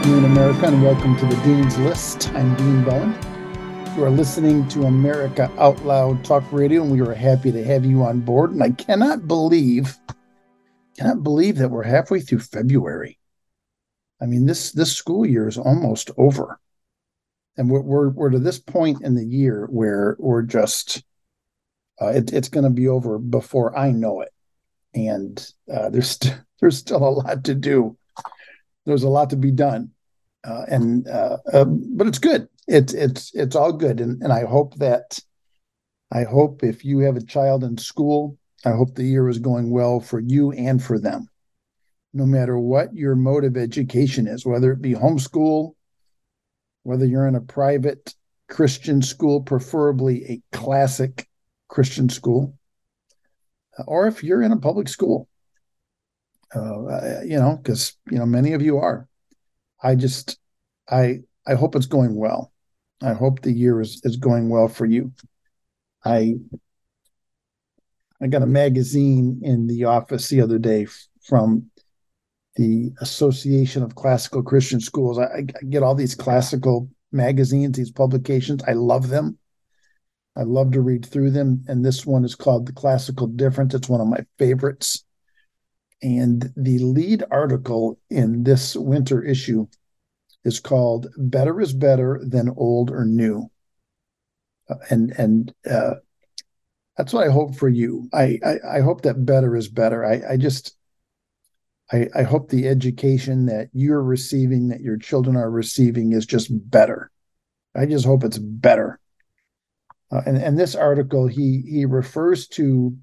afternoon, America, and welcome to the Dean's List. I'm Dean Bowen. You are listening to America Out Loud Talk Radio, and we are happy to have you on board. And I cannot believe, cannot believe that we're halfway through February. I mean, this this school year is almost over, and we're we're, we're to this point in the year where we're just uh, it, it's going to be over before I know it, and uh, there's st- there's still a lot to do. There's a lot to be done, uh, and uh, um, but it's good. It's it's it's all good, and and I hope that I hope if you have a child in school, I hope the year is going well for you and for them. No matter what your mode of education is, whether it be homeschool, whether you're in a private Christian school, preferably a classic Christian school, or if you're in a public school, uh, you know, because you know many of you are. I just, I, I hope it's going well. I hope the year is is going well for you. I, I got a magazine in the office the other day from the Association of Classical Christian Schools. I, I get all these classical magazines, these publications. I love them. I love to read through them. And this one is called The Classical Difference. It's one of my favorites. And the lead article in this winter issue is called Better is Better Than Old or New. Uh, and and uh, that's what I hope for you. I, I, I hope that better is better. I, I just I, I hope the education that you're receiving, that your children are receiving, is just better. I just hope it's better. Uh, and, and this article, he he refers to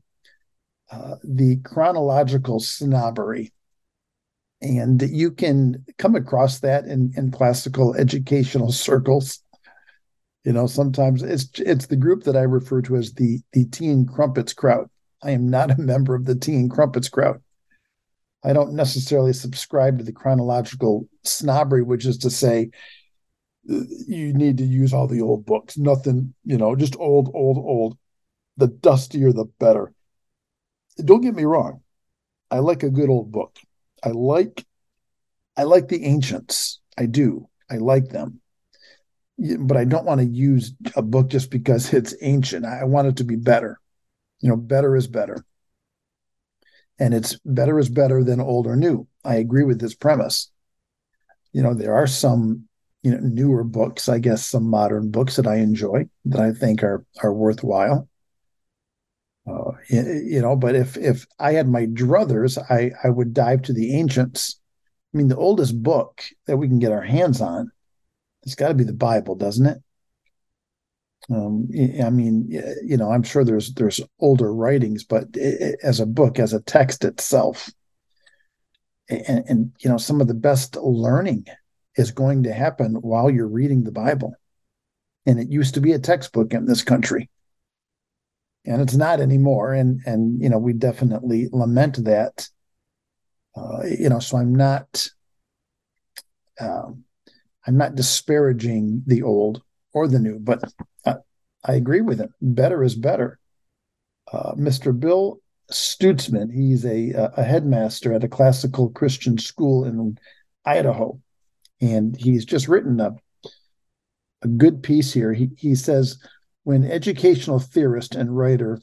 uh, the chronological snobbery, and you can come across that in, in classical educational circles. You know, sometimes it's it's the group that I refer to as the the tea and crumpets crowd. I am not a member of the tea and crumpets crowd. I don't necessarily subscribe to the chronological snobbery, which is to say, you need to use all the old books. Nothing, you know, just old, old, old. The dustier, the better. Don't get me wrong. I like a good old book. I like, I like the ancients. I do. I like them. But I don't want to use a book just because it's ancient. I want it to be better. You know, better is better. And it's better is better than old or new. I agree with this premise. You know, there are some you know newer books i guess some modern books that i enjoy that i think are are worthwhile uh, you know but if if i had my druthers i i would dive to the ancients i mean the oldest book that we can get our hands on it's got to be the bible doesn't it um, i mean you know i'm sure there's there's older writings but it, as a book as a text itself and, and you know some of the best learning is going to happen while you're reading the Bible. And it used to be a textbook in this country. And it's not anymore. And and you know, we definitely lament that. Uh, you know, so I'm not um, I'm not disparaging the old or the new, but I, I agree with him. Better is better. Uh, Mr. Bill Stutzman, he's a, a headmaster at a classical Christian school in Idaho and he's just written a, a good piece here. He, he says, when educational theorist and writer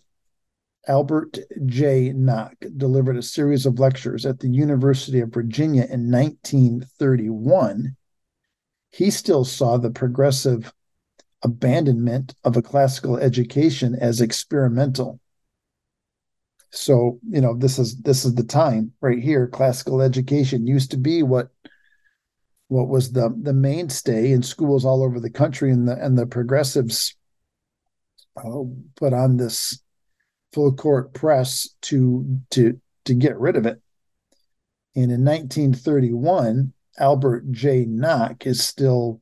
Albert J. Nock delivered a series of lectures at the University of Virginia in 1931, he still saw the progressive abandonment of a classical education as experimental. So, you know, this is this is the time right here. Classical education used to be what what was the the mainstay in schools all over the country, and the and the progressives uh, put on this full court press to to to get rid of it. And in 1931, Albert J. Nock is still,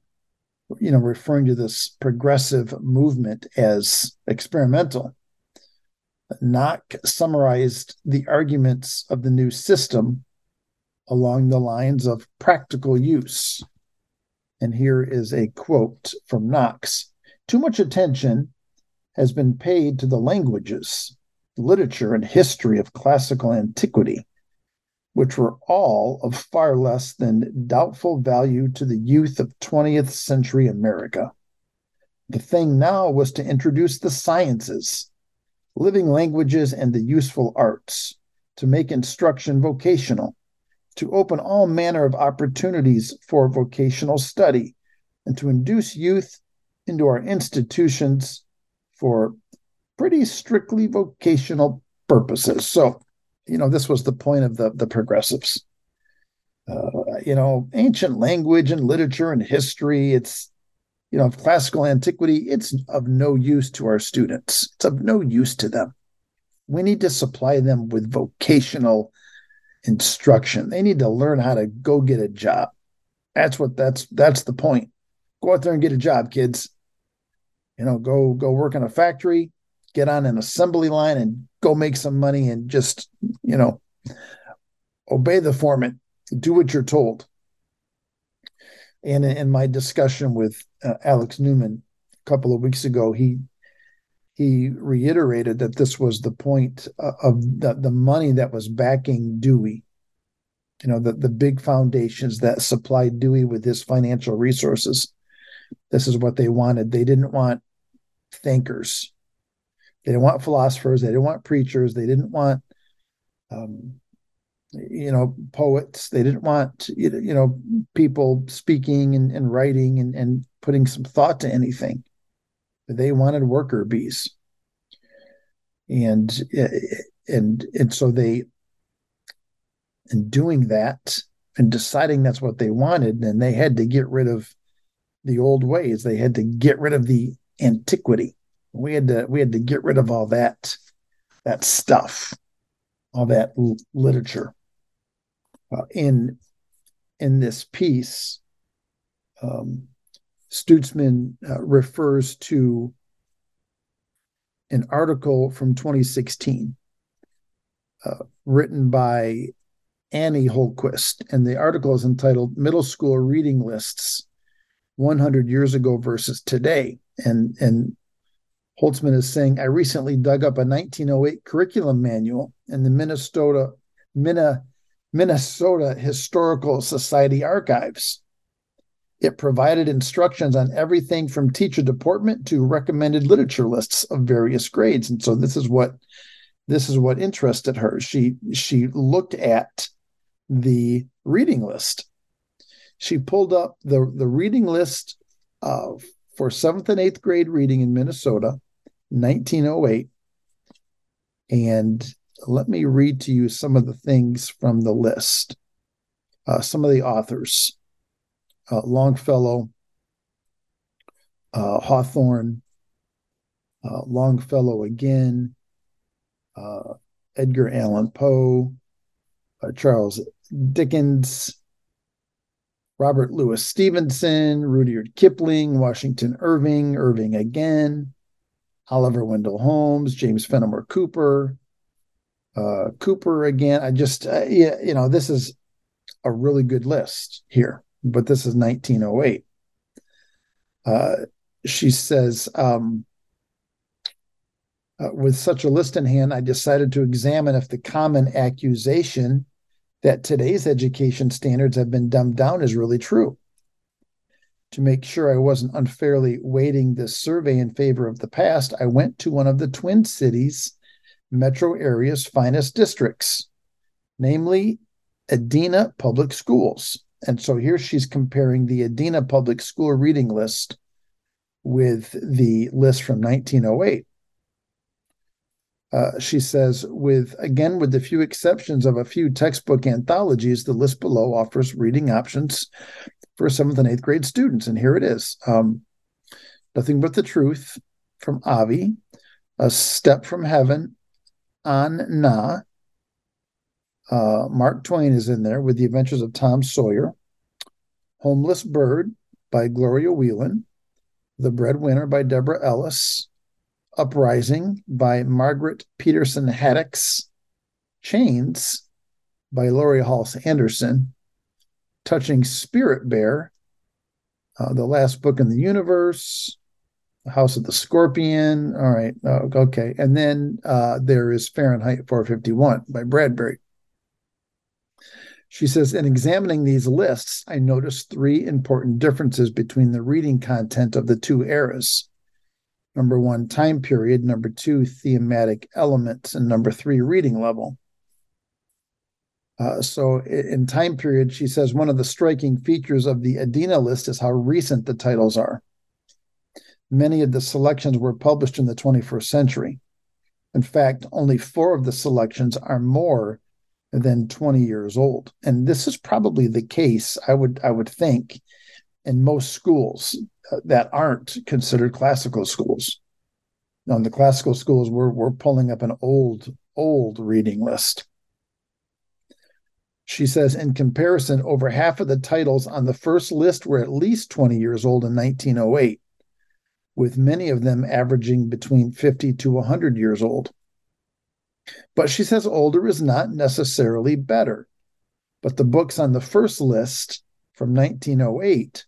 you know, referring to this progressive movement as experimental. Nock summarized the arguments of the new system along the lines of practical use. And here is a quote from Nock's Too much attention has been paid to the languages, literature, and history of classical antiquity, which were all of far less than doubtful value to the youth of 20th century America. The thing now was to introduce the sciences, living languages, and the useful arts, to make instruction vocational, to open all manner of opportunities for vocational study, and to induce youth into our institutions for pretty strictly vocational purposes. So, you know, this was the point of the, the progressives. Uh, you know, ancient language and literature and history, it's, you know, classical antiquity, it's of no use to our students. It's of no use to them. We need to supply them with vocational instruction. They need to learn how to go get a job. That's what that's that's the point. Go out there and get a job, kids. You know, go go work in a factory, get on an assembly line and go make some money and just, you know, obey the foreman, do what you're told. And in my discussion with uh, Alex Newman a couple of weeks ago, he he reiterated that this was the point uh, of the, the money that was backing Dewey. You know, the, the big foundations that supplied Dewey with his financial resources. This is what they wanted. They didn't want thinkers. They didn't want philosophers. They didn't want preachers. They didn't want, um, you know, poets. They didn't want, you know, people speaking and, and writing and, and putting some thought to anything. They wanted worker bees. And and and so they in doing that and deciding that's what they wanted, then they had to get rid of the old ways. They had to get rid of the antiquity. We had to we had to get rid of all that that stuff, all that l- literature. Uh, in in this piece, um, Stutzman uh, refers to an article from 2016 uh, written by Annie Holmquist, and the article is entitled "Middle School Reading Lists 100 Years Ago versus Today." and and Holtzman is saying, I recently dug up a 1908 curriculum manual in the Minnesota Minnesota Historical Society archives. It provided instructions on everything from teacher deportment to recommended literature lists of various grades. And so this is what this is what interested her. She she looked at the reading list. She pulled up the, the reading list of for seventh and eighth grade reading in Minnesota, 1908. And let me read to you some of the things from the list. Uh, some of the authors uh, Longfellow, uh, Hawthorne, uh, Longfellow again, uh, Edgar Allan Poe, uh, Charles Dickens, Robert Louis Stevenson, Rudyard Kipling, Washington Irving, Irving again, Oliver Wendell Holmes, James Fenimore Cooper, uh, Cooper again. I just, uh, yeah, you know, this is a really good list here, but this is 1908. Uh, she says, um, uh, with such a list in hand, I decided to examine if the common accusation that today's education standards have been dumbed down is really true. To make sure I wasn't unfairly weighting this survey in favor of the past, I went to one of the Twin Cities metro area's finest districts, namely Edina Public Schools. And so here she's comparing the Edina Public School reading list with the list from 1908. Uh, she says, with again, with the few exceptions of a few textbook anthologies, the list below offers reading options for seventh and eighth grade students. And here it is um, Nothing But the Truth from Avi, A Step from Heaven An Na. Uh, Mark Twain is in there with The Adventures of Tom Sawyer, Homeless Bird by Gloria Whelan, The Breadwinner by Deborah Ellis, Uprising by Margaret Peterson Haddix, Chains by Laurie Halse Anderson, Touching Spirit Bear, uh, The Last Book in the Universe, The House of the Scorpion. All right. Uh, okay. And then uh, there is Fahrenheit 451 by Bradbury. She says, in examining these lists, I noticed three important differences between the reading content of the two eras. Number one, time period. Number two, thematic elements. And number three, reading level. Uh, so, in time period, she says one of the striking features of the Edina list is how recent the titles are. Many of the selections were published in the 21st century. In fact, only four of the selections are more than 20 years old. And this is probably the case, I would I would think, in most schools uh, that aren't considered classical schools. In the classical schools, we're we're pulling up an old, old reading list. She says, in comparison, over half of the titles on the first list were at least 20 years old in 1908, with many of them averaging between 50 to 100 years old. But she says older is not necessarily better. But the books on the first list from 1908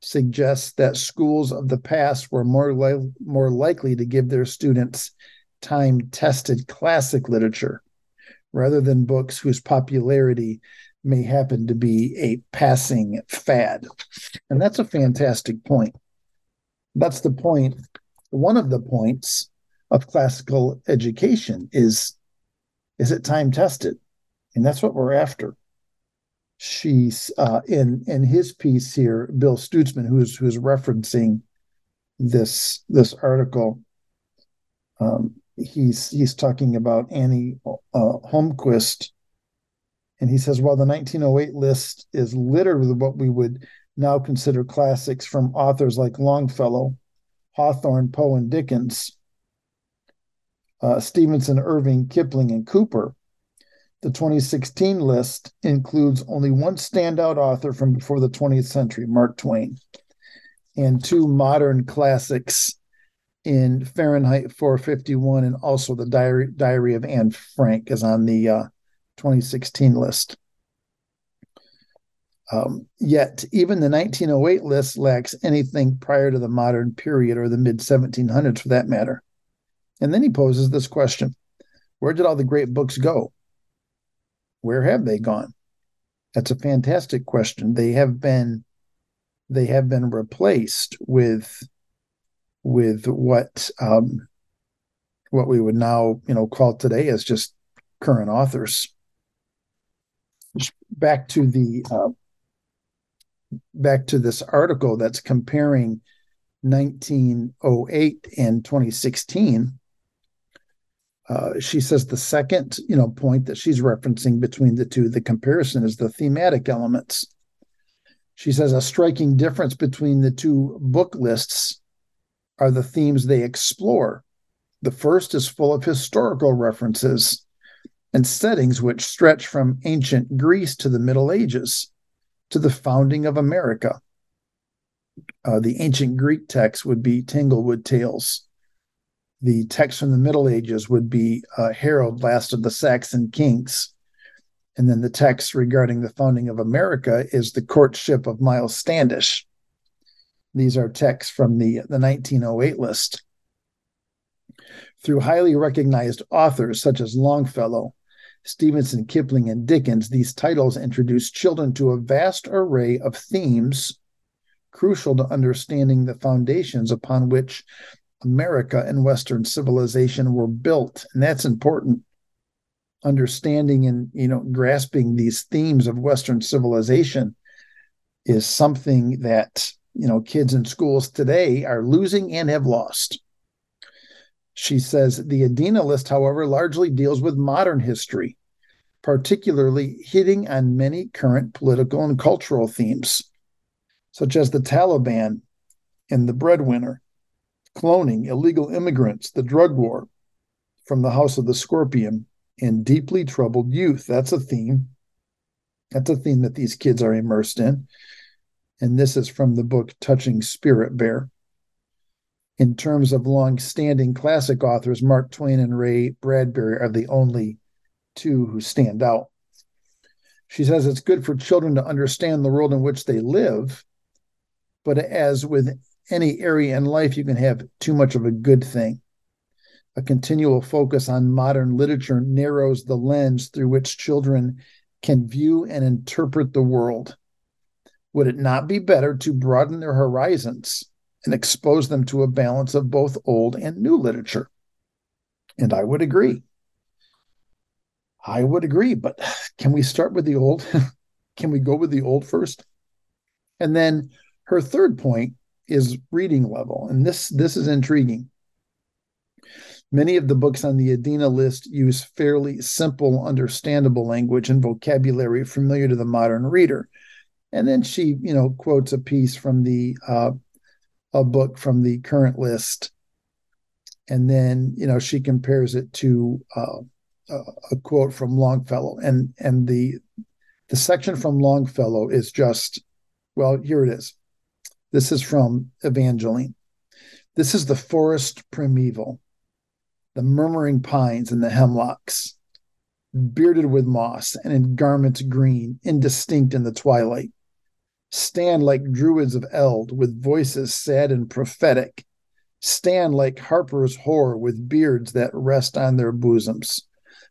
suggest that schools of the past were more, li- more likely to give their students time tested classic literature rather than books whose popularity may happen to be a passing fad. And that's a fantastic point. That's the point, one of the points of classical education is is it time tested and that's what we're after she's uh, in in his piece here bill stutzman who's who's referencing this this article um, he's he's talking about annie uh, holmquist and he says while the 1908 list is littered with what we would now consider classics from authors like longfellow hawthorne poe and dickens uh, Stevenson, Irving, Kipling, and Cooper. The 2016 list includes only one standout author from before the 20th century, Mark Twain, and two modern classics in Fahrenheit 451 and also the Diary, Diary of Anne Frank is on the uh, 2016 list. Um, yet, even the 1908 list lacks anything prior to the modern period or the mid 1700s for that matter. And then he poses this question Where did all the great books go? Where have they gone? That's a fantastic question. They have been they have been replaced with with what um, what we would now you know call today as just current authors. Back to the uh, back to this article that's comparing 1908 and 2016 uh, she says the second, you know, point that she's referencing between the two, the comparison is the thematic elements. She says a striking difference between the two book lists are the themes they explore. The first is full of historical references and settings which stretch from ancient Greece to the Middle Ages to the founding of America. Uh, the ancient Greek text would be Tanglewood Tales the text from the Middle Ages would be uh, Harold, last of the Saxon kings. And then the text regarding the founding of America is the courtship of Miles Standish. These are texts from the, the 1908 list. Through highly recognized authors such as Longfellow, Stevenson, Kipling, and Dickens, these titles introduce children to a vast array of themes crucial to understanding the foundations upon which America and Western civilization were built, and that's important. Understanding and you know grasping these themes of Western civilization is something that you know kids in schools today are losing and have lost. She says the Edina list, however, largely deals with modern history, particularly hitting on many current political and cultural themes, such as the Taliban and the breadwinner cloning, illegal immigrants, the drug war, from the House of the Scorpion, and deeply troubled youth. That's a theme. That's a theme that these kids are immersed in. And this is from the book Touching Spirit Bear. In terms of long standing classic authors, Mark Twain and Ray Bradbury are the only two who stand out. She says it's good for children to understand the world in which they live, but as with any area in life you can have too much of a good thing. A continual focus on modern literature narrows the lens through which children can view and interpret the world. Would it not be better to broaden their horizons and expose them to a balance of both old and new literature? And I would agree. I would agree, but can we start with the old? can we go with the old first? And then her third point is reading level, and this this is intriguing. Many of the books on the Edina list use fairly simple, understandable language and vocabulary familiar to the modern reader. And then she, you know, quotes a piece from the uh, a book from the current list, and then you know she compares it to uh, a quote from Longfellow, and and the the section from Longfellow is just well, here it is. This is from Evangeline. This is the forest primeval the murmuring pines and the hemlocks, bearded with moss and in garments green, indistinct in the twilight, stand like druids of eld with voices sad and prophetic, stand like harpers hoar with beards that rest on their bosoms,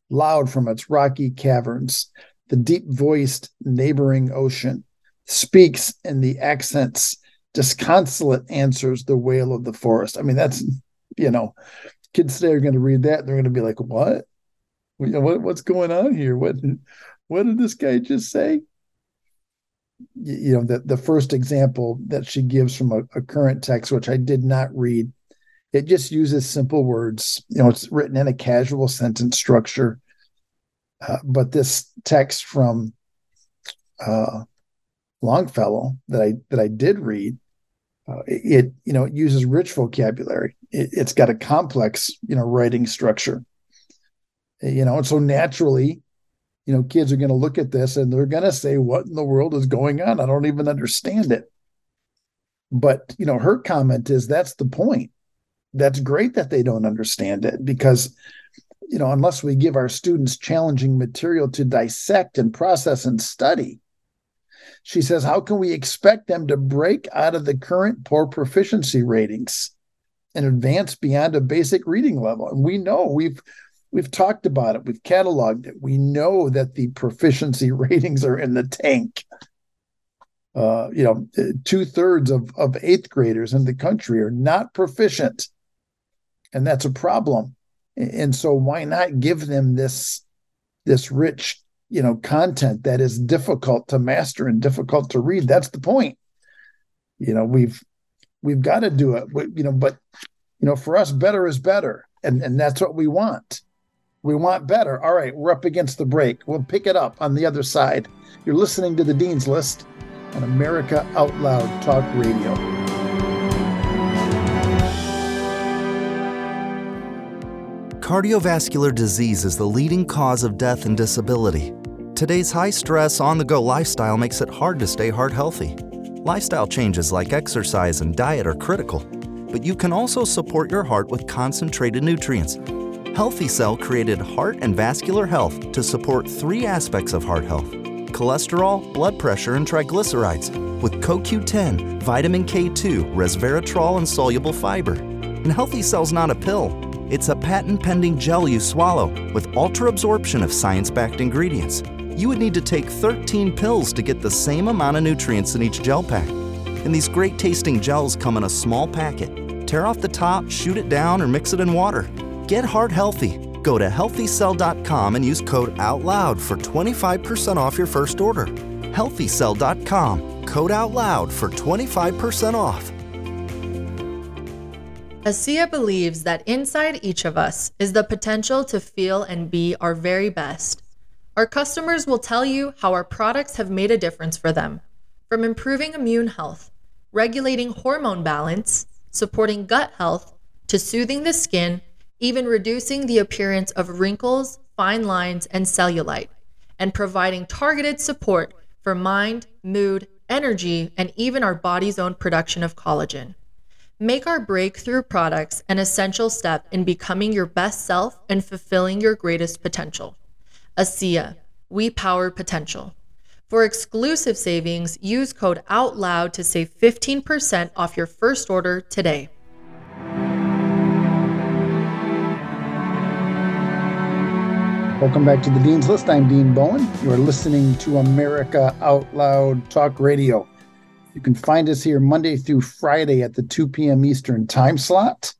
loud from its rocky caverns, the deep voiced neighboring ocean speaks in the accents disconsolate answers the wail of the forest. I mean, that's you know, kids today are going to read that and they're going to be like, "What? What? What's going on here? What? What did this guy just say?" You know, the the first example that she gives from a, a current text, which I did not read, it just uses simple words. You know, it's written in a casual sentence structure. Uh, but this text from uh, Longfellow that I that I did read uh, it you know it uses rich vocabulary. It, has got a complex you know writing structure. You know and so naturally you know kids are going to look at this and they're going to say what in the world is going on? I don't even understand it. But you know her comment is that's the point. That's great that they don't understand it because you know unless we give our students challenging material to dissect and process and study she says, How can we expect them to break out of the current poor proficiency ratings and advance beyond a basic reading level? And we know we've we've talked about it, we've cataloged it. We know that the proficiency ratings are in the tank. Uh, you know, two thirds of, of eighth graders in the country are not proficient. And that's a problem. And so why not give them this this rich you know content that is difficult to master and difficult to read. That's the point. You know we've we've got to do it. We, you know but you know for us better is better. And and that's what we want. We want better. All right we're up against the break. We'll pick it up on the other side. You're listening to the dean's list on america out loud talk radio. Cardiovascular disease is the leading cause of death and disability. Today's high stress, on the go lifestyle makes it hard to stay heart healthy. Lifestyle changes like exercise and diet are critical, but you can also support your heart with concentrated nutrients. Healthy Cell created Heart and Vascular Health to support three aspects of heart health cholesterol, blood pressure, and triglycerides with CoQ10, vitamin K2, resveratrol, and soluble fiber. And Healthy Cell's not a pill, it's a patent pending gel you swallow with ultra absorption of science backed ingredients you would need to take 13 pills to get the same amount of nutrients in each gel pack. And these great tasting gels come in a small packet. Tear off the top, shoot it down, or mix it in water. Get heart healthy. Go to healthycell.com and use code OUTLOUD for 25% off your first order. Healthycell.com, code OUTLOUD for 25% off. ASEA believes that inside each of us is the potential to feel and be our very best. Our customers will tell you how our products have made a difference for them, from improving immune health, regulating hormone balance, supporting gut health, to soothing the skin, even reducing the appearance of wrinkles, fine lines, and cellulite, and providing targeted support for mind, mood, energy, and even our body's own production of collagen. Make our breakthrough products an essential step in becoming your best self and fulfilling your greatest potential. ASEA, we power potential. For exclusive savings, use code OUTLOUD to save 15% off your first order today. Welcome back to the Dean's List. I'm Dean Bowen. You are listening to America Out Loud Talk Radio. You can find us here Monday through Friday at the 2 p.m. Eastern time slot.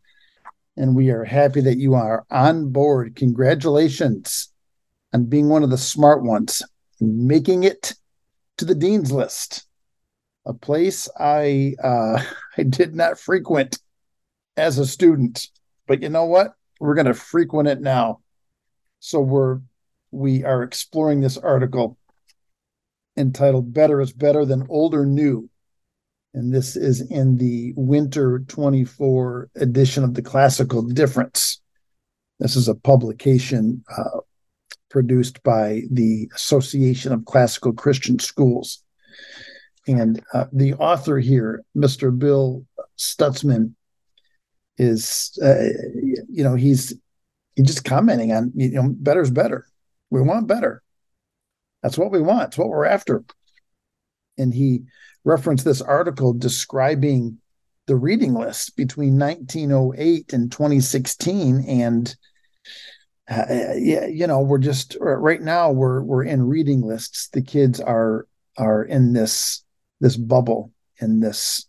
And we are happy that you are on board. Congratulations on being one of the smart ones, making it to the Dean's List, a place I uh, I did not frequent as a student. But you know what? We're going to frequent it now. So we're we are exploring this article entitled Better is Better Than Old or New. And this is in the winter 24 edition of the Classical Difference. This is a publication uh, produced by the Association of Classical Christian Schools. And uh, the author here, Mr. Bill Stutzman, is, uh, you know, he's he's just commenting on you know better is better. We want better. That's what we want. It's what we're after. And he referenced this article describing the reading list between 1908 and 2016 and uh, yeah you know we're just right now we're we're in reading lists the kids are are in this this bubble in this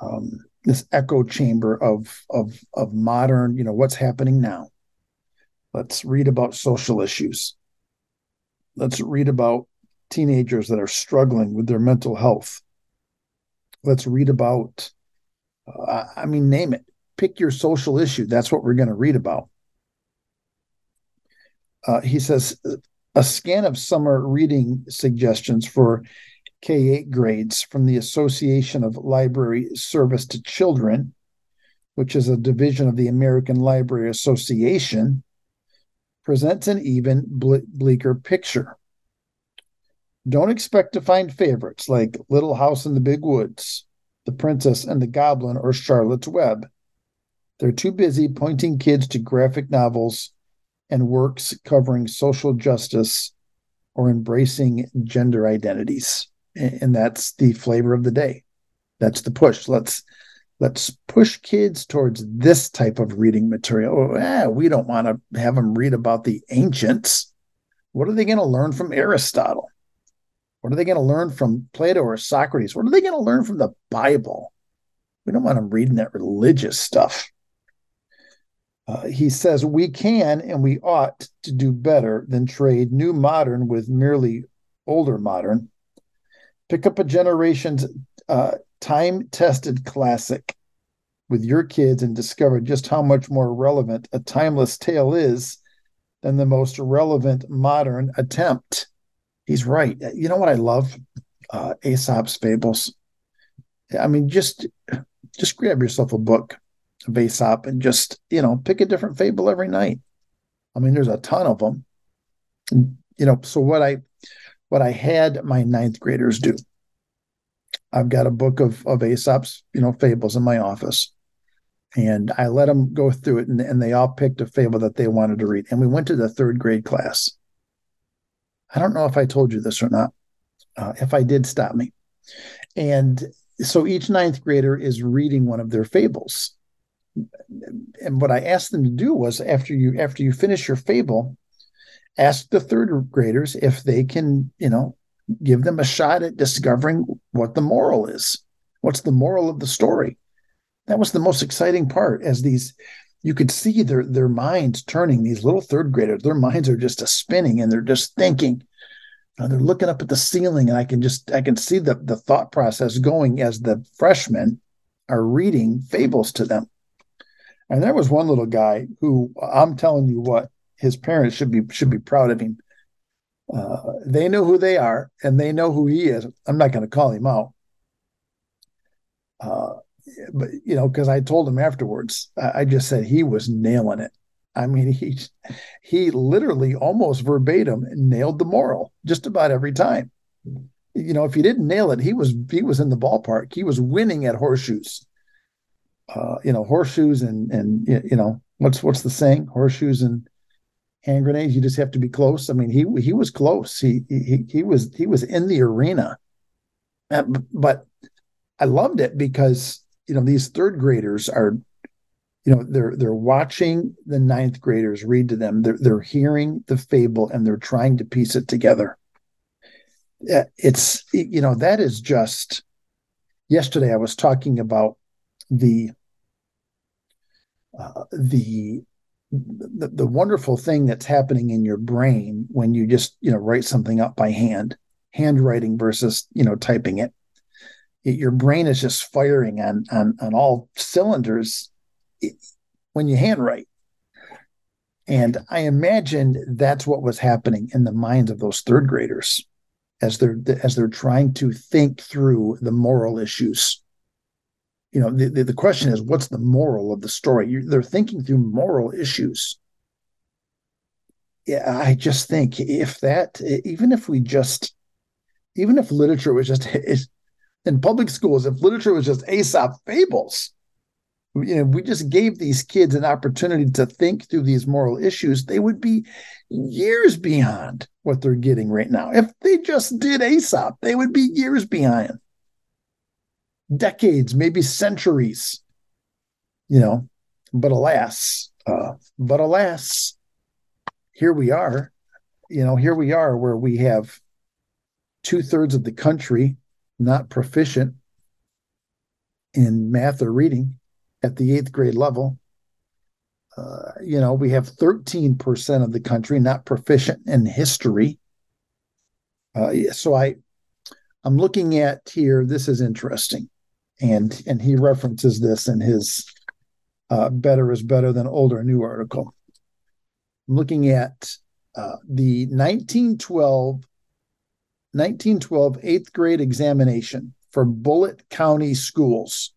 um this echo chamber of of of modern you know what's happening now Let's read about social issues. Let's read about teenagers that are struggling with their mental health. Let's read about, uh, I mean, name it. Pick your social issue. That's what we're going to read about. Uh, he says a scan of summer reading suggestions for K 8 grades from the Association of Library Service to Children, which is a division of the American Library Association, presents an even ble- bleaker picture. Don't expect to find favorites like Little House in the Big Woods, The Princess and the Goblin, or Charlotte's Web. They're too busy pointing kids to graphic novels and works covering social justice or embracing gender identities. And that's the flavor of the day. That's the push. Let's let's push kids towards this type of reading material. Eh, we don't want to have them read about the ancients. What are they going to learn from Aristotle? What are they going to learn from Plato or Socrates? What are they going to learn from the Bible? We don't want them reading that religious stuff. Uh, he says we can and we ought to do better than trade new modern with merely older modern. Pick up a generation's uh, time tested classic with your kids and discover just how much more relevant a timeless tale is than the most relevant modern attempt. He's right. You know what I love? Uh, Aesop's fables. I mean, just just grab yourself a book of Aesop and just you know pick a different fable every night. I mean, there's a ton of them. You know, so what I what I had my ninth graders do I've got a book of of Aesop's, you know, fables in my office. And I let them go through it, and, and they all picked a fable that they wanted to read. And we went to the third grade class. I don't know if I told you this or not. Uh, if I did, stop me. And so each ninth grader is reading one of their fables. And what I asked them to do was after you after you finish your fable, ask the third graders if they can, you know, give them a shot at discovering what the moral is. What's the moral of the story? That was the most exciting part as these you could see their their minds turning these little third graders their minds are just a spinning and they're just thinking uh, they're looking up at the ceiling and i can just i can see the the thought process going as the freshmen are reading fables to them and there was one little guy who i'm telling you what his parents should be should be proud of him uh, they know who they are and they know who he is. I'm not going to call him out. Uh, but you know, because I told him afterwards, I, I just said he was nailing it. I mean, he he literally almost verbatim nailed the moral just about every time. You know, if he didn't nail it, he was he was in the ballpark. He was winning at horseshoes. Uh, you know, horseshoes and and you know what's what's the saying? Horseshoes and hand grenades. You just have to be close. I mean, he he was close. He he he was he was in the arena. But I loved it because you know these third graders are you know they're they're watching the ninth graders read to them they're, they're hearing the fable and they're trying to piece it together it's you know that is just yesterday i was talking about the the, the the wonderful thing that's happening in your brain when you just you know write something up by hand handwriting versus you know typing it, it your brain is just firing on on on all cylinders when you handwrite. And i imagined that's what was happening in the minds of those third graders as they're as they're trying to think through the moral issues you know the, the, the question is what's the moral of the story? You're, they're thinking through moral issues. Yeah i just think if that even if we just even if literature was just in public schools if literature was just aesop fables you know we just gave these kids an opportunity to think through these moral issues they would be years beyond what they're getting right now. If they just did aesop they would be years behind decades, maybe centuries. You know, but alas, uh, but alas, here we are. You know, here we are where we have two thirds of the country not proficient in math or reading at the eighth grade level. Uh, you know, we have 13% of the country not proficient in history. Uh, so I, I'm looking at here. This is interesting and and he references this in his uh, "Better is Better Than Older" New" article. I'm looking at uh, the 1912 1912 eighth grade examination for Bullitt County schools.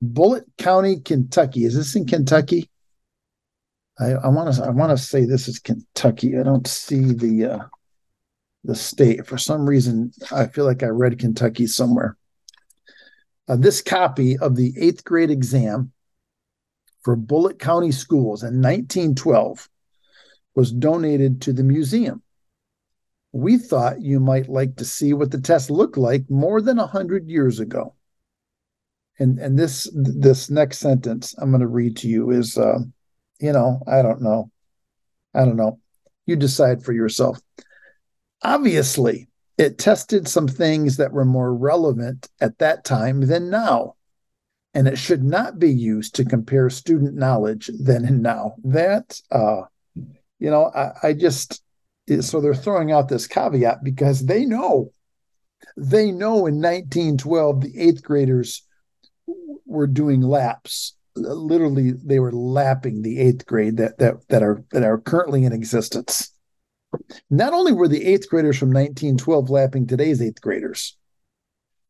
Bullitt County, Kentucky. Is this in Kentucky? I want to I want to say this is Kentucky. I don't see the uh, the state for some reason. I feel like I read Kentucky somewhere. Uh, this copy of the eighth grade exam for Bullitt County Schools in 1912 was donated to the museum. We thought you might like to see what the test looked like more than 100 years ago. And, and this this next sentence I'm going to read to you is, uh, you know, I don't know. I don't know. You decide for yourself. Obviously, it tested some things that were more relevant at that time than now. And it should not be used to compare student knowledge then and now. That, uh, you know, I, I just, so they're throwing out this caveat because they know, they know in 1912, the eighth graders were doing laps literally they were lapping the eighth grade that that that are that are currently in existence not only were the eighth graders from 1912 lapping today's eighth graders,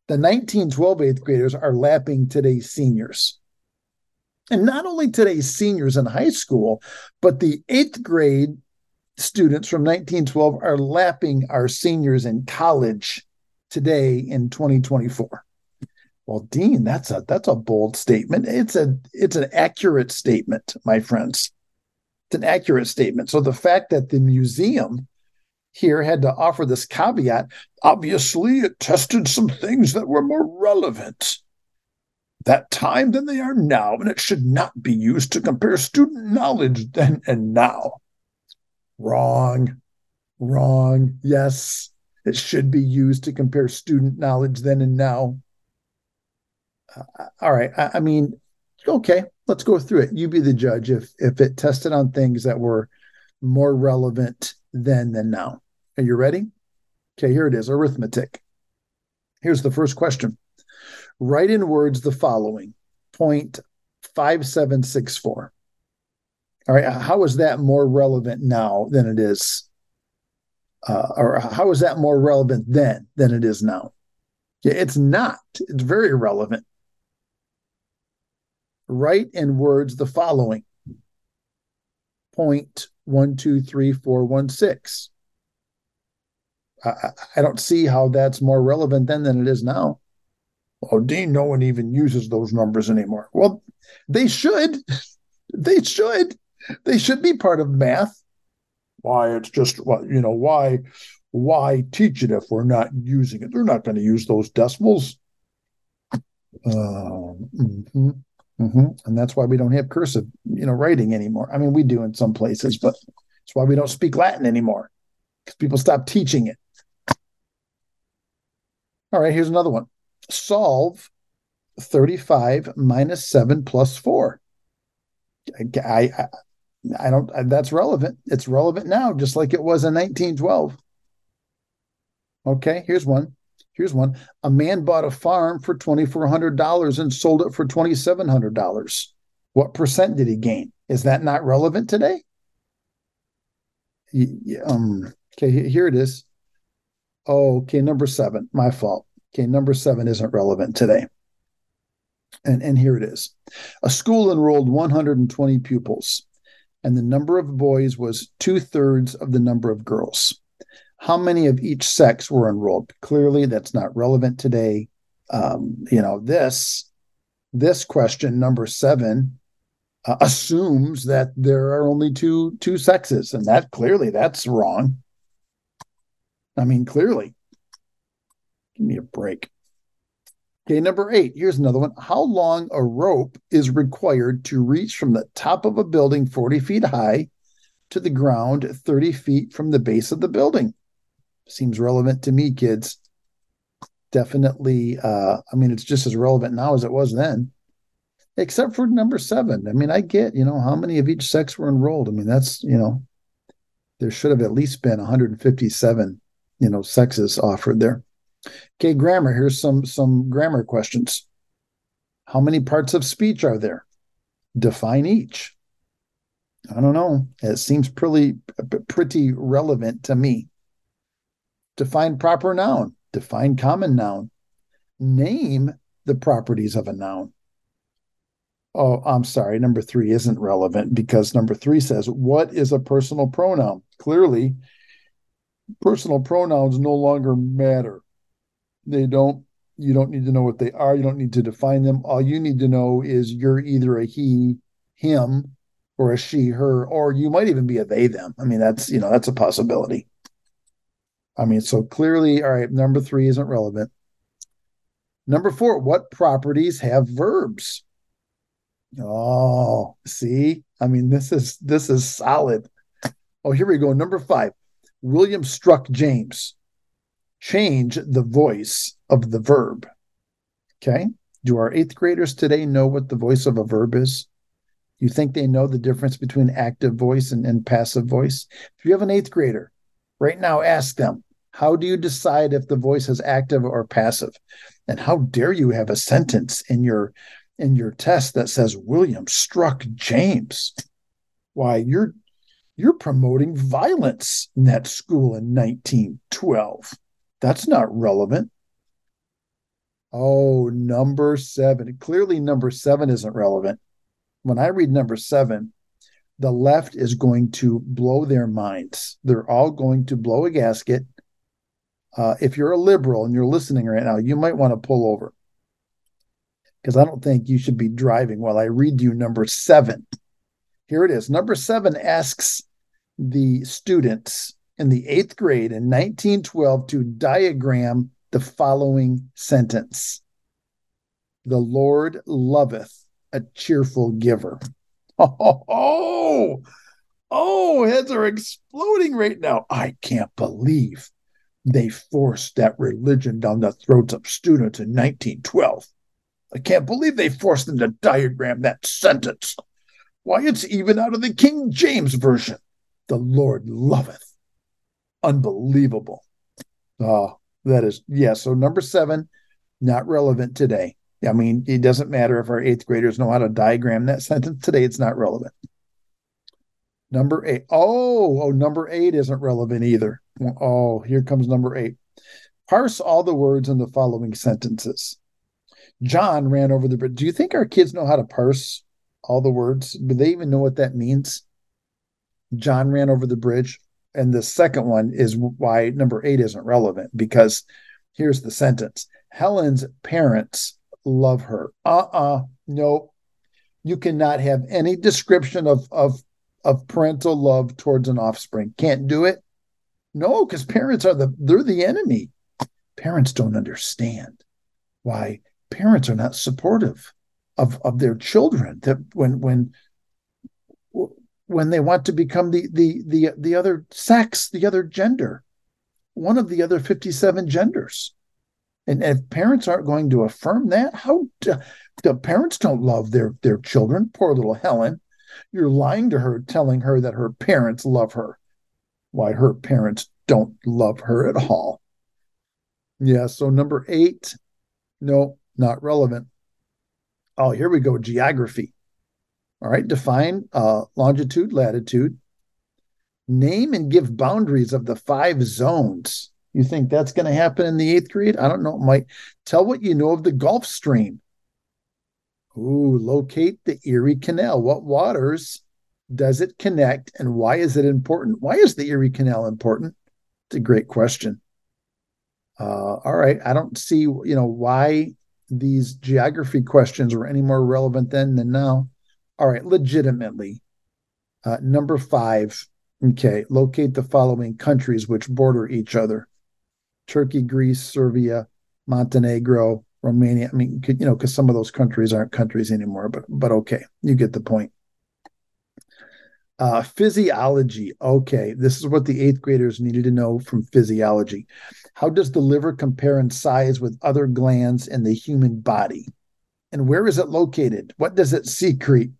the 1912 eighth graders are lapping today's seniors. And not only today's seniors in high school, but the eighth grade students from 1912 are lapping our seniors in college today in 2024. Well, Dean, that's a that's a bold statement. It's a it's an accurate statement, my friends. It's an accurate statement. So the fact that the museum here had to offer this caveat, obviously it tested some things that were more relevant that time than they are now, and it should not be used to compare student knowledge then and now. Wrong. Wrong. Yes, it should be used to compare student knowledge then and now. Uh, all right. I, I mean, okay, let's go through it. You be the judge if if it tested on things that were more relevant then than now. Are you ready? Okay, here it is arithmetic. Here's the first question Write in words the following point five seven six four. All right, how is that more relevant now than it is? Uh, or how is that more relevant then than it is now? Yeah, it's not. It's very relevant write in words the following point one two three four one six. I, I don't see how that's more relevant then than it is now. Oh, Dean, no one even uses those numbers anymore. Well, they should. They should. They should be part of math. Why? It's just what you know why? Why teach it if we're not using it? They're not going to use those decimals. Uh, mm-hmm. Mm-hmm. And that's why we don't have cursive, you know, writing anymore. I mean, we do in some places, but it's why we don't speak Latin anymore because people stop teaching it. All right, here's another one. Solve 35 minus 7 plus 4. I, I, I don't, that's relevant. It's relevant now, just like it was in 1912. Okay, here's one. Here's one. A man bought a farm for $2,400 and sold it for $2,700. What percent did he gain? Is that not relevant today? Um, okay, here it is. Oh, okay, number seven. My fault. Okay, number seven isn't relevant today. And, and here it is. A school enrolled 120 pupils, and the number of boys was two thirds of the number of girls how many of each sex were enrolled? Clearly, that's not relevant today. Um, you know, this this question number seven uh, assumes that there are only two two sexes, and that clearly that's wrong. I mean, clearly. Give me a break. Okay, number eight. Here's another one. How long a rope is required to reach from the top of a building 40 feet high to the ground 30 feet from the base of the building? Seems relevant to me, kids. Definitely, uh, I mean, it's just as relevant now as it was then, except for number seven. I mean, I get, you know, how many of each sex were enrolled. I mean, that's, you know, there should have at least been 157, you know, sexes offered there. Okay, grammar. Here's some some grammar questions. How many parts of speech are there? Define each. I don't know. It seems pretty pretty relevant to me. Define proper noun. Define common noun. Name the properties of a noun. Oh, I'm sorry. Number three isn't relevant because number three says, What is a personal pronoun? Clearly, personal pronouns no longer matter. They don't, you don't need to know what they are. You don't need to define them. All you need to know is you're either a he, him, or a she, her, or you might even be a they, them. I mean, that's, you know, that's a possibility. I mean, so clearly, all right, number three isn't relevant. Number four, what properties have verbs? Oh, see, I mean, this is this is solid. Oh, here we go. Number five, William struck James. Change the voice of the verb. Okay. Do our eighth graders today know what the voice of a verb is? You think they know the difference between active voice and, and passive voice? If you have an eighth grader, Right now, ask them, how do you decide if the voice is active or passive? And how dare you have a sentence in your in your test that says William struck James? Why, you're you're promoting violence in that school in 1912. That's not relevant. Oh, number seven. Clearly, number seven isn't relevant. When I read number seven, the left is going to blow their minds. They're all going to blow a gasket. Uh, if you're a liberal and you're listening right now, you might want to pull over because I don't think you should be driving while I read you number seven. Here it is. Number seven asks the students in the eighth grade in 1912 to diagram the following sentence The Lord loveth a cheerful giver. Oh, oh, heads are exploding right now. I can't believe they forced that religion down the throats of students in 1912. I can't believe they forced them to diagram that sentence. Why, it's even out of the King James Version. The Lord loveth. Unbelievable. Oh, that is, yeah. So, number seven, not relevant today. I mean, it doesn't matter if our eighth graders know how to diagram that sentence today, it's not relevant. Number eight. Oh, oh, number eight isn't relevant either. Oh, here comes number eight. Parse all the words in the following sentences. John ran over the bridge. Do you think our kids know how to parse all the words? Do they even know what that means? John ran over the bridge. And the second one is why number eight isn't relevant because here's the sentence Helen's parents love her. Uh-uh. No. You cannot have any description of of of parental love towards an offspring. Can't do it. No, because parents are the they're the enemy. Parents don't understand why parents are not supportive of of their children that when when when they want to become the the the the other sex, the other gender, one of the other 57 genders. And if parents aren't going to affirm that, how do, the parents don't love their their children? Poor little Helen. You're lying to her, telling her that her parents love her. Why her parents don't love her at all. Yeah, so number eight, no, not relevant. Oh, here we go. Geography. All right, define uh, longitude, latitude. Name and give boundaries of the five zones. You think that's going to happen in the eighth grade? I don't know. Might tell what you know of the Gulf Stream. Ooh, locate the Erie Canal. What waters does it connect and why is it important? Why is the Erie Canal important? It's a great question. Uh, all right, I don't see you know why these geography questions are any more relevant then than now. All right, legitimately. Uh, number five, okay, locate the following countries which border each other Turkey, Greece, Serbia, Montenegro, Romania. I mean, you know, because some of those countries aren't countries anymore, but but okay, you get the point. Uh, physiology. Okay, this is what the eighth graders needed to know from physiology. How does the liver compare in size with other glands in the human body? And where is it located? What does it secrete?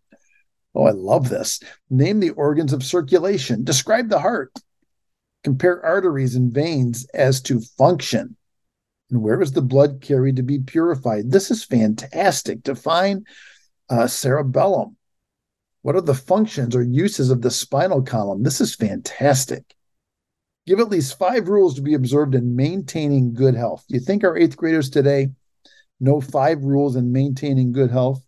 Oh, I love this. Name the organs of circulation. Describe the heart. Compare arteries and veins as to function. And where is the blood carried to be purified? This is fantastic. Define uh, cerebellum. What are the functions or uses of the spinal column? This is fantastic. Give at least five rules to be observed in maintaining good health. You think our eighth graders today know five rules in maintaining good health?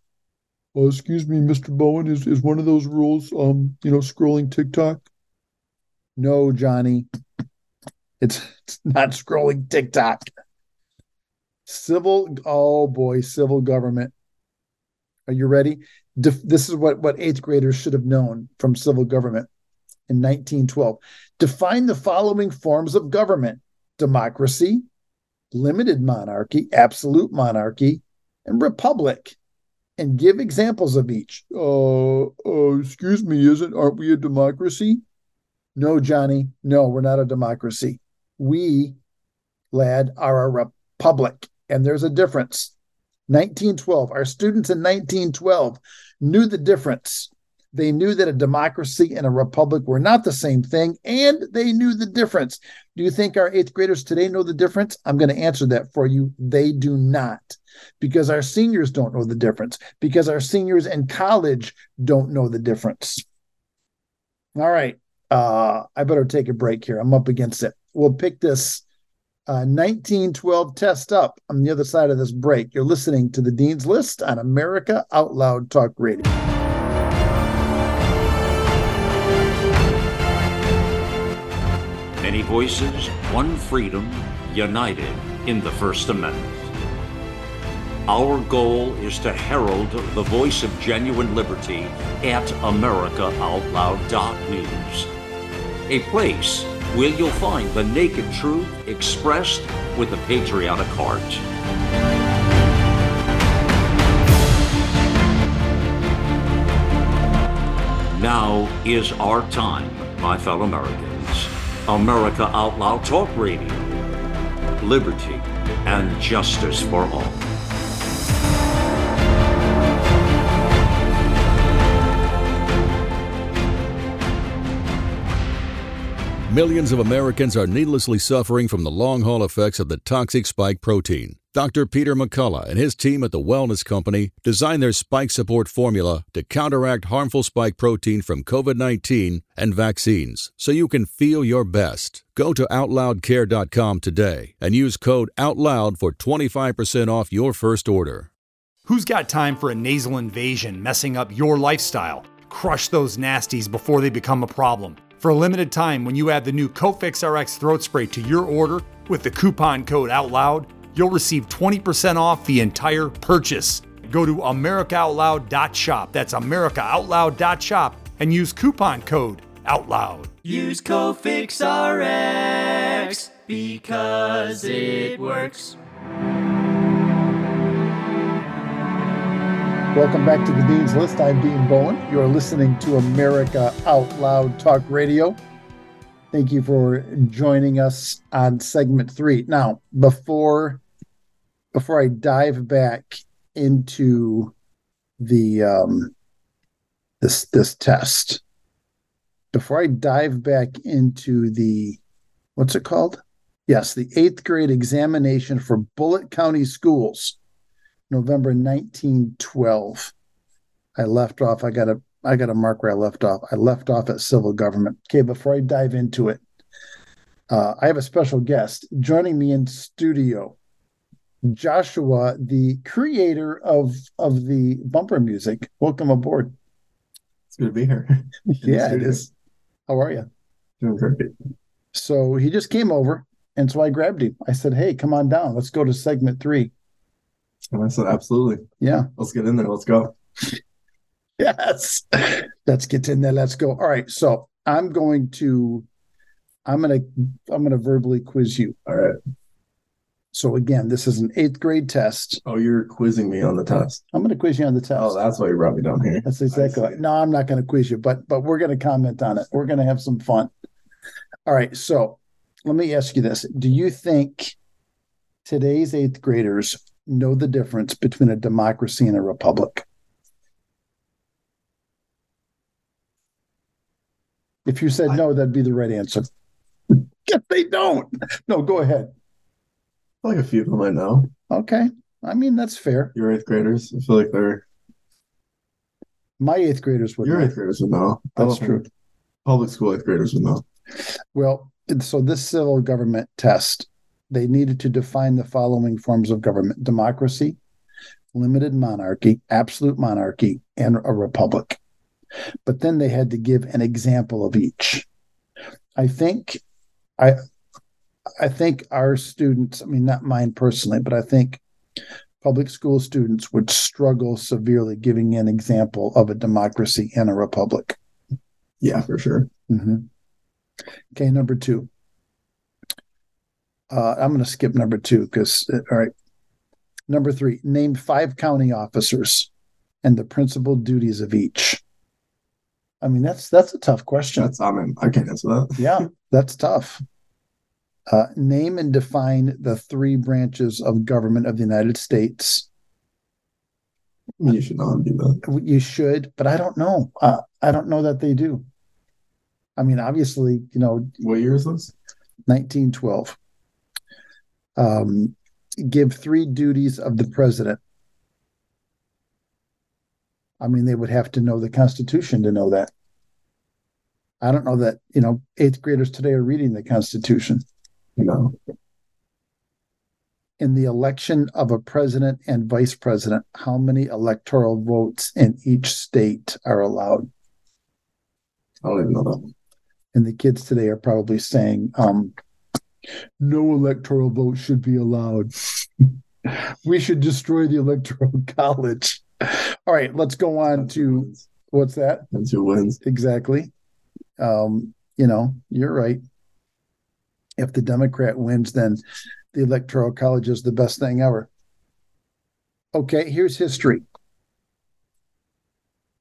Oh, excuse me, Mr. Bowen, is, is one of those rules, um, you know, scrolling TikTok? No, Johnny. It's, it's not scrolling TikTok. Civil, oh boy, civil government. Are you ready? this is what, what eighth graders should have known from civil government in 1912. Define the following forms of government democracy, limited monarchy, absolute monarchy, and republic. And give examples of each. Uh, uh, excuse me, isn't aren't we a democracy? No, Johnny. No, we're not a democracy. We, lad, are a republic, and there's a difference. 1912. Our students in 1912 knew the difference. They knew that a democracy and a republic were not the same thing, and they knew the difference. Do you think our eighth graders today know the difference? I'm going to answer that for you. They do not, because our seniors don't know the difference, because our seniors in college don't know the difference. All right. Uh, I better take a break here. I'm up against it. We'll pick this uh, 1912 test up on the other side of this break. You're listening to the Dean's List on America Out Loud Talk Radio. Many voices, one freedom, united in the First Amendment. Our goal is to herald the voice of genuine liberty at AmericaOutloud.news, a place where you'll find the naked truth expressed with a patriotic heart. Now is our time, my fellow Americans. America Out Loud Talk Radio. Liberty and justice for all. Millions of Americans are needlessly suffering from the long haul effects of the toxic spike protein. Dr. Peter McCullough and his team at the Wellness Company designed their spike support formula to counteract harmful spike protein from COVID 19 and vaccines so you can feel your best. Go to OutLoudCare.com today and use code OUTLOUD for 25% off your first order. Who's got time for a nasal invasion messing up your lifestyle? Crush those nasties before they become a problem. For a limited time, when you add the new Cofix RX throat spray to your order with the coupon code OUTLOUD, you'll receive 20% off the entire purchase. Go to AmericaOutloud.shop. That's AmericaOutloud.shop and use coupon code OUTLOUD. Use Cofix RX because it works. Welcome back to the Dean's List. I'm Dean Bowen. You are listening to America Out Loud Talk Radio. Thank you for joining us on segment three. Now, before before I dive back into the um, this this test, before I dive back into the what's it called? Yes, the eighth grade examination for Bullitt County Schools, November 1912. I left off. I got a I got a mark where I left off. I left off at civil government. Okay, before I dive into it, uh, I have a special guest joining me in studio. Joshua, the creator of of the bumper music. Welcome aboard. It's good to be here. yeah, it is. How are you? Doing great. So he just came over, and so I grabbed him. I said, "Hey, come on down. Let's go to segment three. And I said, absolutely. Yeah. Let's get in there. Let's go. Yes. Let's get in there. Let's go. All right. So I'm going to I'm gonna I'm gonna verbally quiz you. All right. So again, this is an eighth grade test. Oh, you're quizzing me on the test. I'm gonna quiz you on the test. Oh, that's why you brought me down here. That's exactly I right. see. No, I'm not gonna quiz you, but but we're gonna comment on it. We're gonna have some fun. All right. So let me ask you this. Do you think today's eighth graders know the difference between a democracy and a republic? If you said no, that'd be the right answer. if they don't. No, go ahead. I feel like a few of them I know. Okay. I mean, that's fair. Your eighth graders. I feel like they're My eighth graders would your know. eighth graders would know. That's true. Public school eighth graders would know. Well, so this civil government test, they needed to define the following forms of government democracy, limited monarchy, absolute monarchy, and a republic. But then they had to give an example of each. I think I I think our students, I mean not mine personally, but I think public school students would struggle severely giving an example of a democracy and a republic. Yeah, for sure. Mhm. Okay, number two. Uh, I'm going to skip number two because, all right. Number three, name five county officers and the principal duties of each. I mean, that's that's a tough question. That's I mean I can't answer that. yeah, that's tough. Uh, name and define the three branches of government of the United States. You should know how do that. You should, but I don't know. Uh, I don't know that they do. I mean, obviously, you know, What year is this? 1912. Um, give three duties of the president. I mean, they would have to know the Constitution to know that. I don't know that, you know, eighth graders today are reading the Constitution. No. In the election of a president and vice president, how many electoral votes in each state are allowed? I don't even know that one. And the kids today are probably saying, um, no electoral vote should be allowed. we should destroy the electoral college. All right, let's go on who to what's that Depends who wins. exactly? Um, you know, you're right. If the Democrat wins, then the electoral college is the best thing ever. Okay, here's history.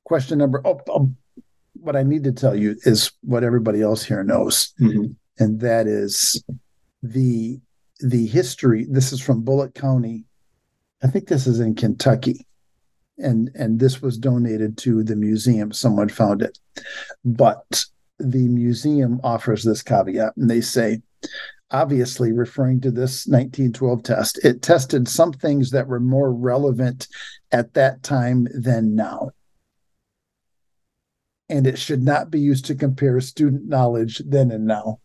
Question number. Oh, oh, what I need to tell you is what everybody else here knows Mhm. and that is the the history this is from bullitt county. I think this is in kentucky. And and this was donated to the museum. Someone found it. But the museum offers this caveat and they say obviously referring to this 1912 test it tested some things that were more relevant at that time than now. And it should not be used to compare student knowledge then and now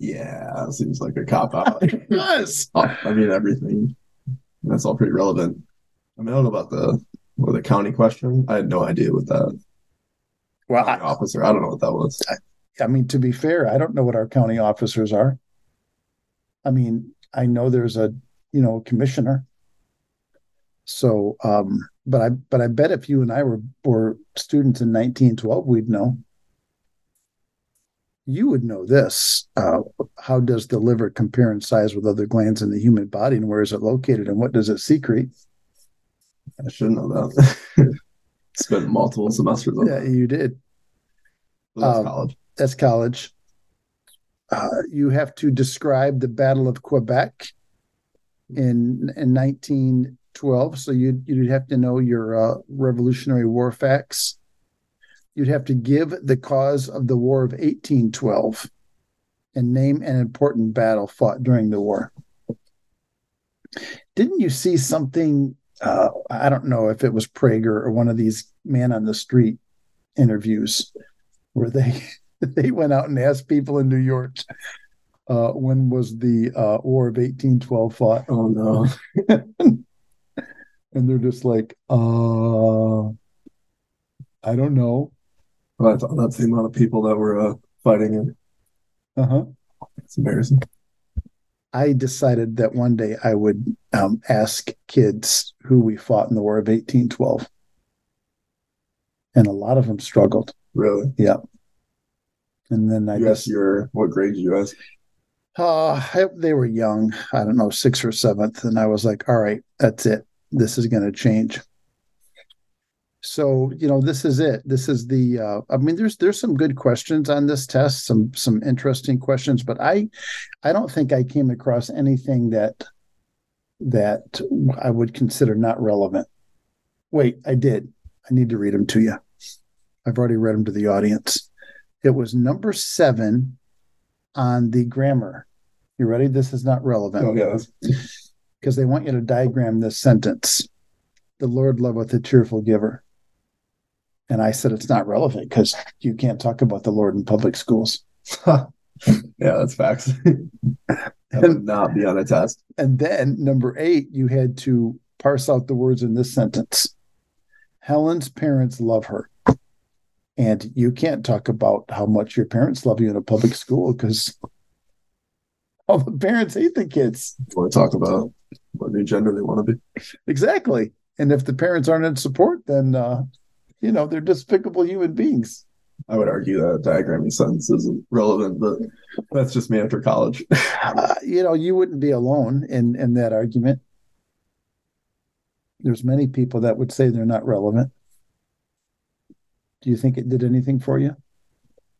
Yeah, seems like a cop out. yes. Oh, I mean everything. That's all pretty relevant. I mean, I don't know about the or the county question. I had no idea what that Well, I, officer. I don't know what that was. I mean, to be fair, I don't know what our county officers are. I mean, I know there's a, you know, commissioner. So, um, but I, but I bet if you and I were were students in 1912, we'd know. You would know this. Uh, how does the liver compare in size with other glands in the human body, and where is it located, and what does it secrete? I should know that. Spent multiple semesters on Yeah, that. you did. But that's um, college. That's college. Uh, you have to describe the Battle of Quebec in in 1912. So you'd you'd have to know your uh, Revolutionary War facts. You'd have to give the cause of the War of 1812 and name an important battle fought during the war. Didn't you see something? Uh, I don't know if it was Prager or one of these man on the street interviews where they they went out and asked people in New York uh, when was the uh, War of 1812 fought, Oh no. and they're just like, uh, I don't know. That's, that's the amount of people that were uh, fighting it. Uh huh. It's embarrassing. I decided that one day I would um, ask kids who we fought in the War of 1812, and a lot of them struggled. Really. Yeah. And then I guess You just your what grade did you ask? Uh, I- they were young. I don't know, sixth or seventh, and I was like, "All right, that's it. This is going to change." So you know, this is it. This is the. Uh, I mean, there's there's some good questions on this test, some some interesting questions, but I, I don't think I came across anything that that I would consider not relevant. Wait, I did. I need to read them to you. I've already read them to the audience. It was number seven on the grammar. You ready? This is not relevant Oh. Because they want you to diagram this sentence. The Lord loveth a cheerful giver. And I said it's not relevant because you can't talk about the Lord in public schools. yeah, that's facts. that would not be on a test. And then number eight, you had to parse out the words in this sentence. Helen's parents love her. And you can't talk about how much your parents love you in a public school because all the parents hate the kids. want to talk about what new gender they want to be. Exactly. And if the parents aren't in support, then uh, you know they're despicable human beings. I would argue that diagramming sentence isn't relevant, but that's just me after college. Uh, you know, you wouldn't be alone in in that argument. There's many people that would say they're not relevant. Do you think it did anything for you?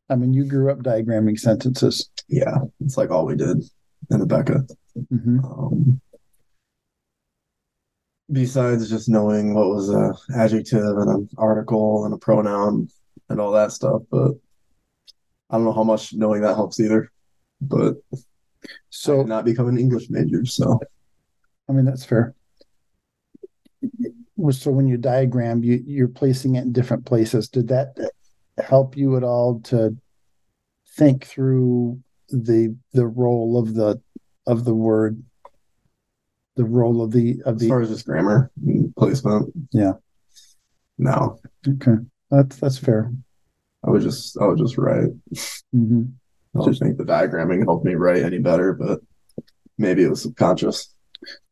I mean, you grew up diagramming sentences. yeah, it's like all we did in Becca. hmm Um, besides just knowing what was a adjective and an article and a pronoun and all that stuff, but I don't know how much knowing that helps either. But So, not become an English major, so I mean, that's fair. So, when you diagram, you you're placing it in different places. Did that help you at all to think through the the role of the of the word, the role of the of the as far as just grammar placement, Yeah. no, Okay, that's that's fair. I would just I would just write. hmm I don't think the diagramming helped me write any better, but maybe it was subconscious.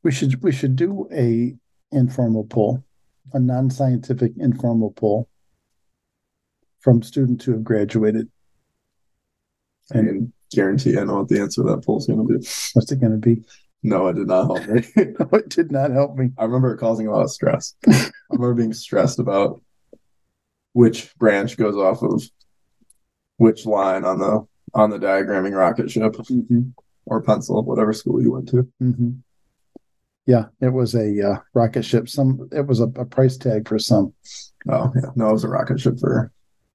We should we should do a informal poll, a non-scientific informal poll from students who have graduated. I can guarantee I know what the answer to that poll is going to be. What's it going to be? No, it did not help me. No, it did not help me. I remember it causing a lot of stress. I remember being stressed about which branch goes off of which line on the on the diagramming rocket ship hmm or pencil, whatever school you went to. hmm Yeah, it was a uh, rocket ship. Some it was a, a price tag for some. Oh yeah, no, it was a rocket ship for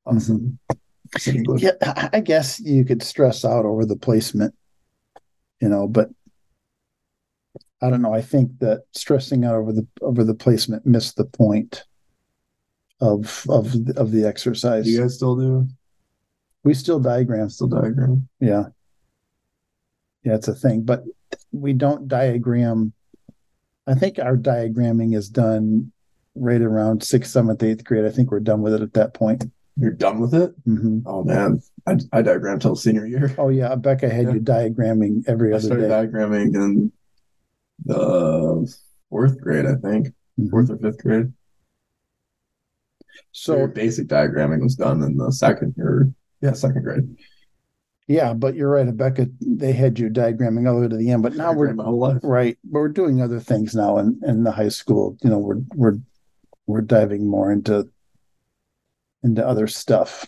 us in Yeah, I guess you could stress out over the placement, you know, but I don't know. I think that stressing out over the over the placement missed the point of of of the exercise. Do you guys still do We still diagram. still diagram? Yeah. Yeah, it's a thing, but we don't diagram. I think our diagramming is done right around sixth, seventh, eighth grade. I think we're done with it at that point. You're done with it? hmm Oh man, I I diagrammed till senior year. Oh yeah, Becca had Yeah. you diagramming every I other started day. diagramming in the fourth grade, I think, Mhm. fourth or fifth grade. So So basic diagramming was done in the second or yeah, second grade. yeah, but you're right, Becca. They had you diagramming all the way to the end, but now we're whole life. right. But we're doing other things now in in the high school. You know, we're we're we're diving more into into other stuff.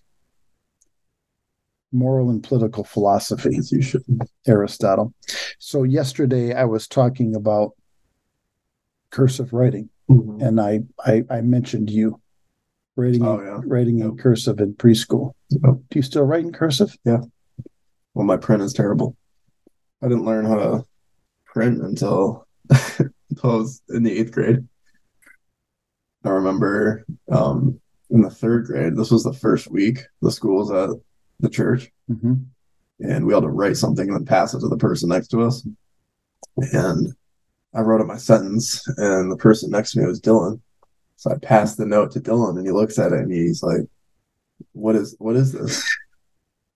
Moral and political philosophy. As you should. Aristotle. So yesterday I was talking about cursive writing, Mhm. and I I, I mentioned you writing Oh, in, yeah. writing in cursive in preschool. Yep. Do you still write in cursive? Yeah well, my print is terrible. I didn't learn how to print until, until I was in the eighth grade. I remember um, in the third grade, this was the first week the school was at the church, Mm-hmm. and we had to write something and then pass it to the person next to us. And I wrote up my sentence, and the person next to me was Dylan. So I passed the note to Dylan, and he looks at it and he's like, "What is what is this?"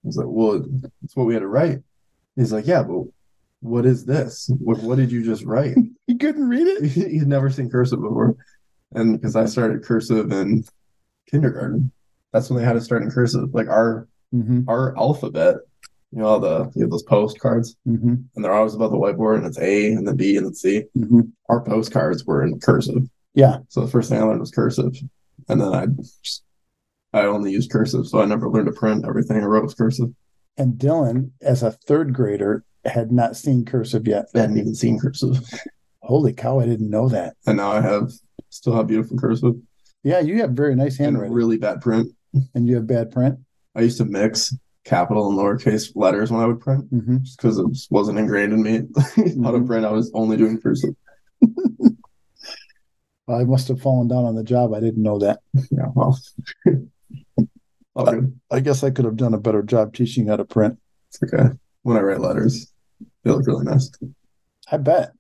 I was like, "Well, it's what we had to write." He's like, "Yeah, but what is this? What what did you just write?" he couldn't read it? He'd never seen cursive before, and because I started cursive in kindergarten, that's when they had to start in cursive. Like our Mm-hmm. our alphabet, you know, all the you have those postcards, Mm-hmm. and they're always above the whiteboard, and it's A and then B and then C. Mm-hmm. Our postcards were in cursive. Yeah. So the first thing I learned was cursive, and then I just I only used cursive, so I never learned to print. Everything I wrote was cursive. And Dylan, as a third grader, had not seen cursive yet. I hadn't even seen cursive, Holy cow, I didn't know that. and now I have still have beautiful cursive Yeah, you have very nice and handwriting, really bad print. and you have bad print. I used to mix capital and lowercase letters when I would print, Mm-hmm. just because it just wasn't ingrained in me how to Mhm. print. I was only doing cursive. I must have fallen down on the job. I didn't know that. Yeah, well, good. I guess I could have done a better job teaching how to print. It's okay. When I write letters, they look really nice. I bet.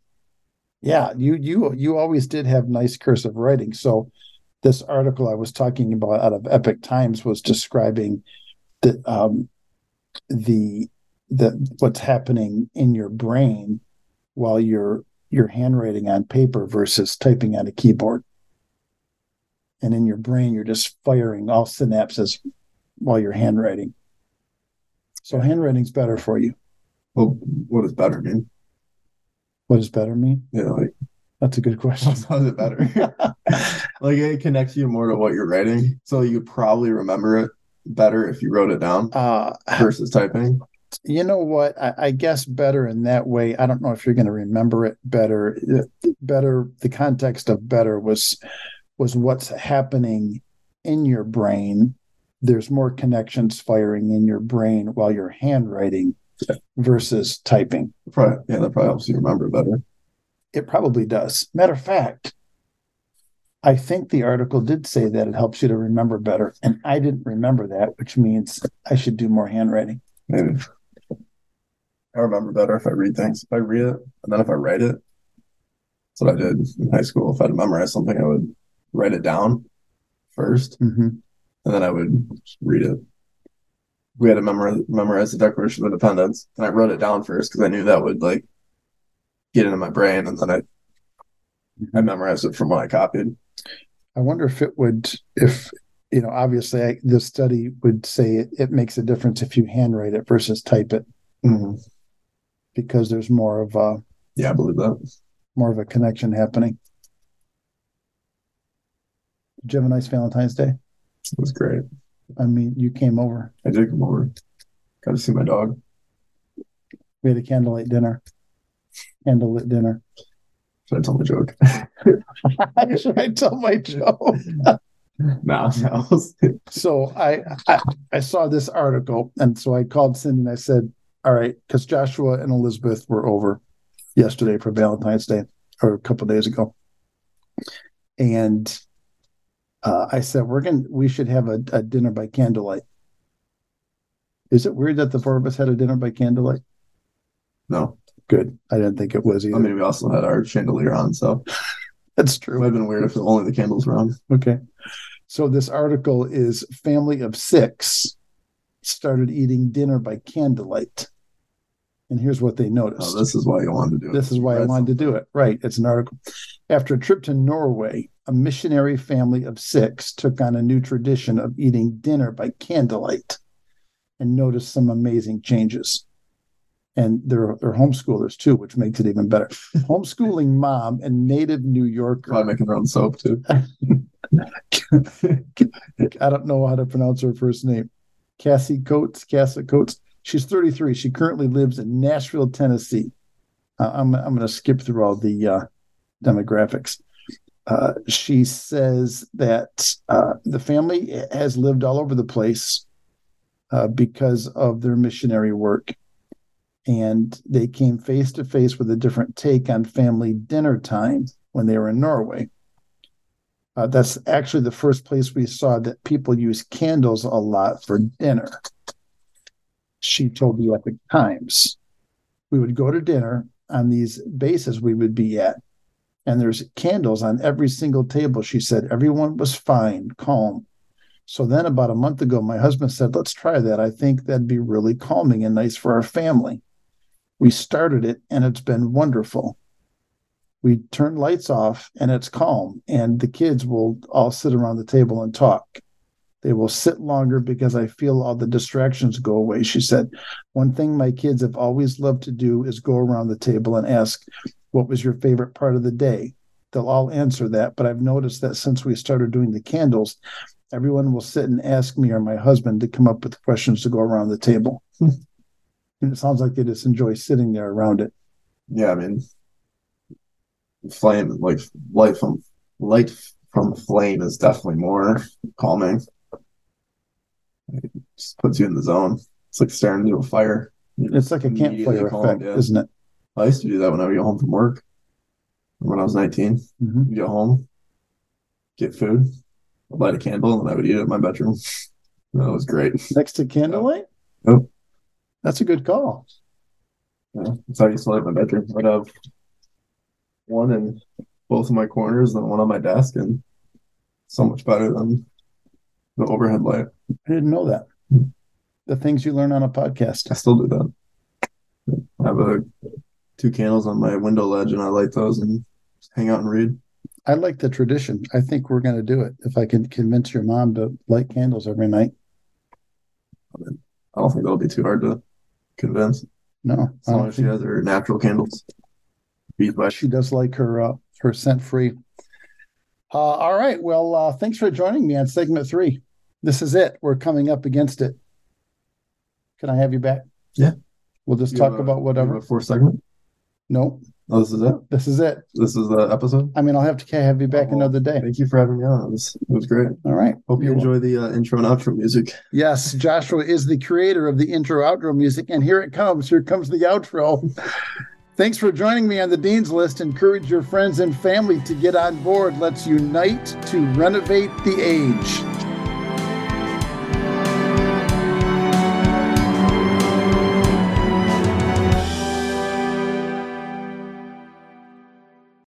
Yeah, you you you always did have nice cursive writing. So this article I was talking about out of Epoch Times was describing the um the the what's happening in your brain while you're you're handwriting on paper versus typing on a keyboard. And in your brain you're just firing all synapses while you're handwriting. So handwriting's better for you. Well, what does better mean? What does better mean? Yeah, like That's a good question. how's it better? like it connects you more to what you're writing, so you probably remember it better if you wrote it down Uh, versus typing. you know what? I, I guess better in that way. I don't know if you're going to remember it better. Better. The context of better was was what's happening in your brain. There's more connections firing in your brain while you're handwriting versus typing. Probably, yeah, that probably helps you remember better. It probably does. Matter of fact, I think the article did say that it helps you to remember better, and I didn't remember that, which means I should do more handwriting. Maybe I remember better if I read things. If I read it and then if I write it, that's what I did in high school. If I had to memorize something, I would write it down first, Mm-hmm. and then I would read it. We had to memorize, memorize the Declaration of Independence, and I wrote it down first because I knew that would like get into my brain, and then I I memorized it from what I copied. I wonder if it would, if you know, obviously, I, the study would say it, it makes a difference if you handwrite it versus type it Mhm. because there's more of a Yeah, I believe that. more of a connection happening. Did you have a nice Valentine's Day? It was great. I mean, you came over. I did come over. Got to see my dog. We had a candlelight dinner. Candlelit dinner. Should I tell my joke? Should I tell my joke? no, no. so I, I I saw this article, and so I called Cindy and I said, "All right," because Joshua and Elizabeth were over yesterday for Valentine's Day, or a couple days ago, and uh, I said, "We're gonna we should have a, a dinner by candlelight." Is it weird that the four of us had a dinner by candlelight? no. Good. I didn't think it was either. I mean, we also had our chandelier on, so That's it true. would have been weird if only the candles were on. Okay. So this article is family of six started eating dinner by candlelight. And here's what they noticed. Oh, this is why you wanted to do it. This is why I wanted to do it. Right. It's an article. After a trip to Norway, a missionary family of six took on a new tradition of eating dinner by candlelight and noticed some amazing changes. And they're they're homeschoolers too, which makes it even better. Homeschooling mom and native New Yorker. Probably making their own soap too. I don't know how to pronounce her first name. Cassie Coates. Cassie Coates. She's 33. She currently lives in Nashville, Tennessee. Uh, I'm I'm going to skip through all the uh, demographics. Uh, she says that uh, the family has lived all over the place uh, because of their missionary work. And they came face to face with a different take on family dinner time when they were in Norway. Uh, that's actually the first place we saw that people use candles a lot for dinner. She told the Epoch Times. We would go to dinner on these bases we would be at and there's candles on every single table. She said everyone was fine, calm. So then, about a month ago, my husband said, Let's try that. I think that'd be really calming and nice for our family. We started it, and it's been wonderful. We turn lights off, and it's calm, and the kids will all sit around the table and talk. They will sit longer because I feel all the distractions go away. She said, One thing my kids have always loved to do is go around the table and ask, what was your favorite part of the day? They'll all answer that, but I've noticed that since we started doing the candles, everyone will sit and ask me or my husband to come up with questions to go around the table. and it sounds like they just enjoy sitting there around it. Yeah, I mean, flame like light from light from flame is definitely more calming. It just puts you in the zone. It's like staring into a fire. It's like a campfire effect, yeah. isn't it? I used to do that when I would get home from work. When I was 19, mm-hmm. get home, get food, I'd light a candle, and I would eat it in my bedroom. that was great. Next to candlelight? Yep. That's a good call. Yeah, that's how I used to light my bedroom. I'd have one in both of my corners and one on my desk, and so much better than the overhead light. I didn't know that. Hmm. The things you learn on a podcast. I still do that. I have a two candles on my window ledge and I light those and hang out and read. I like the tradition. I think we're going to do it. If I can convince your mom to light candles every night. I don't think that'll be too hard to convince. No, as long as she has her natural candles. She does like her uh, her scent free. Uh, all right. Well, uh, thanks for joining me on segment three. This is it. We're coming up against it. Can I have you back? Yeah. We'll just you talk about whatever. For a fourth segment. No. Oh, this is it. This is it. This is the episode. I mean, I'll have to have you back oh, another day. Thank you for having me on. It was, it was great. All right. Hope you enjoy the uh, intro and outro music. Yes, Joshua is the creator of the intro outro music, and here it comes. Here comes the outro. Thanks for joining me on the Dean's List. Encourage your friends and family to get on board. Let's unite to renovate the age.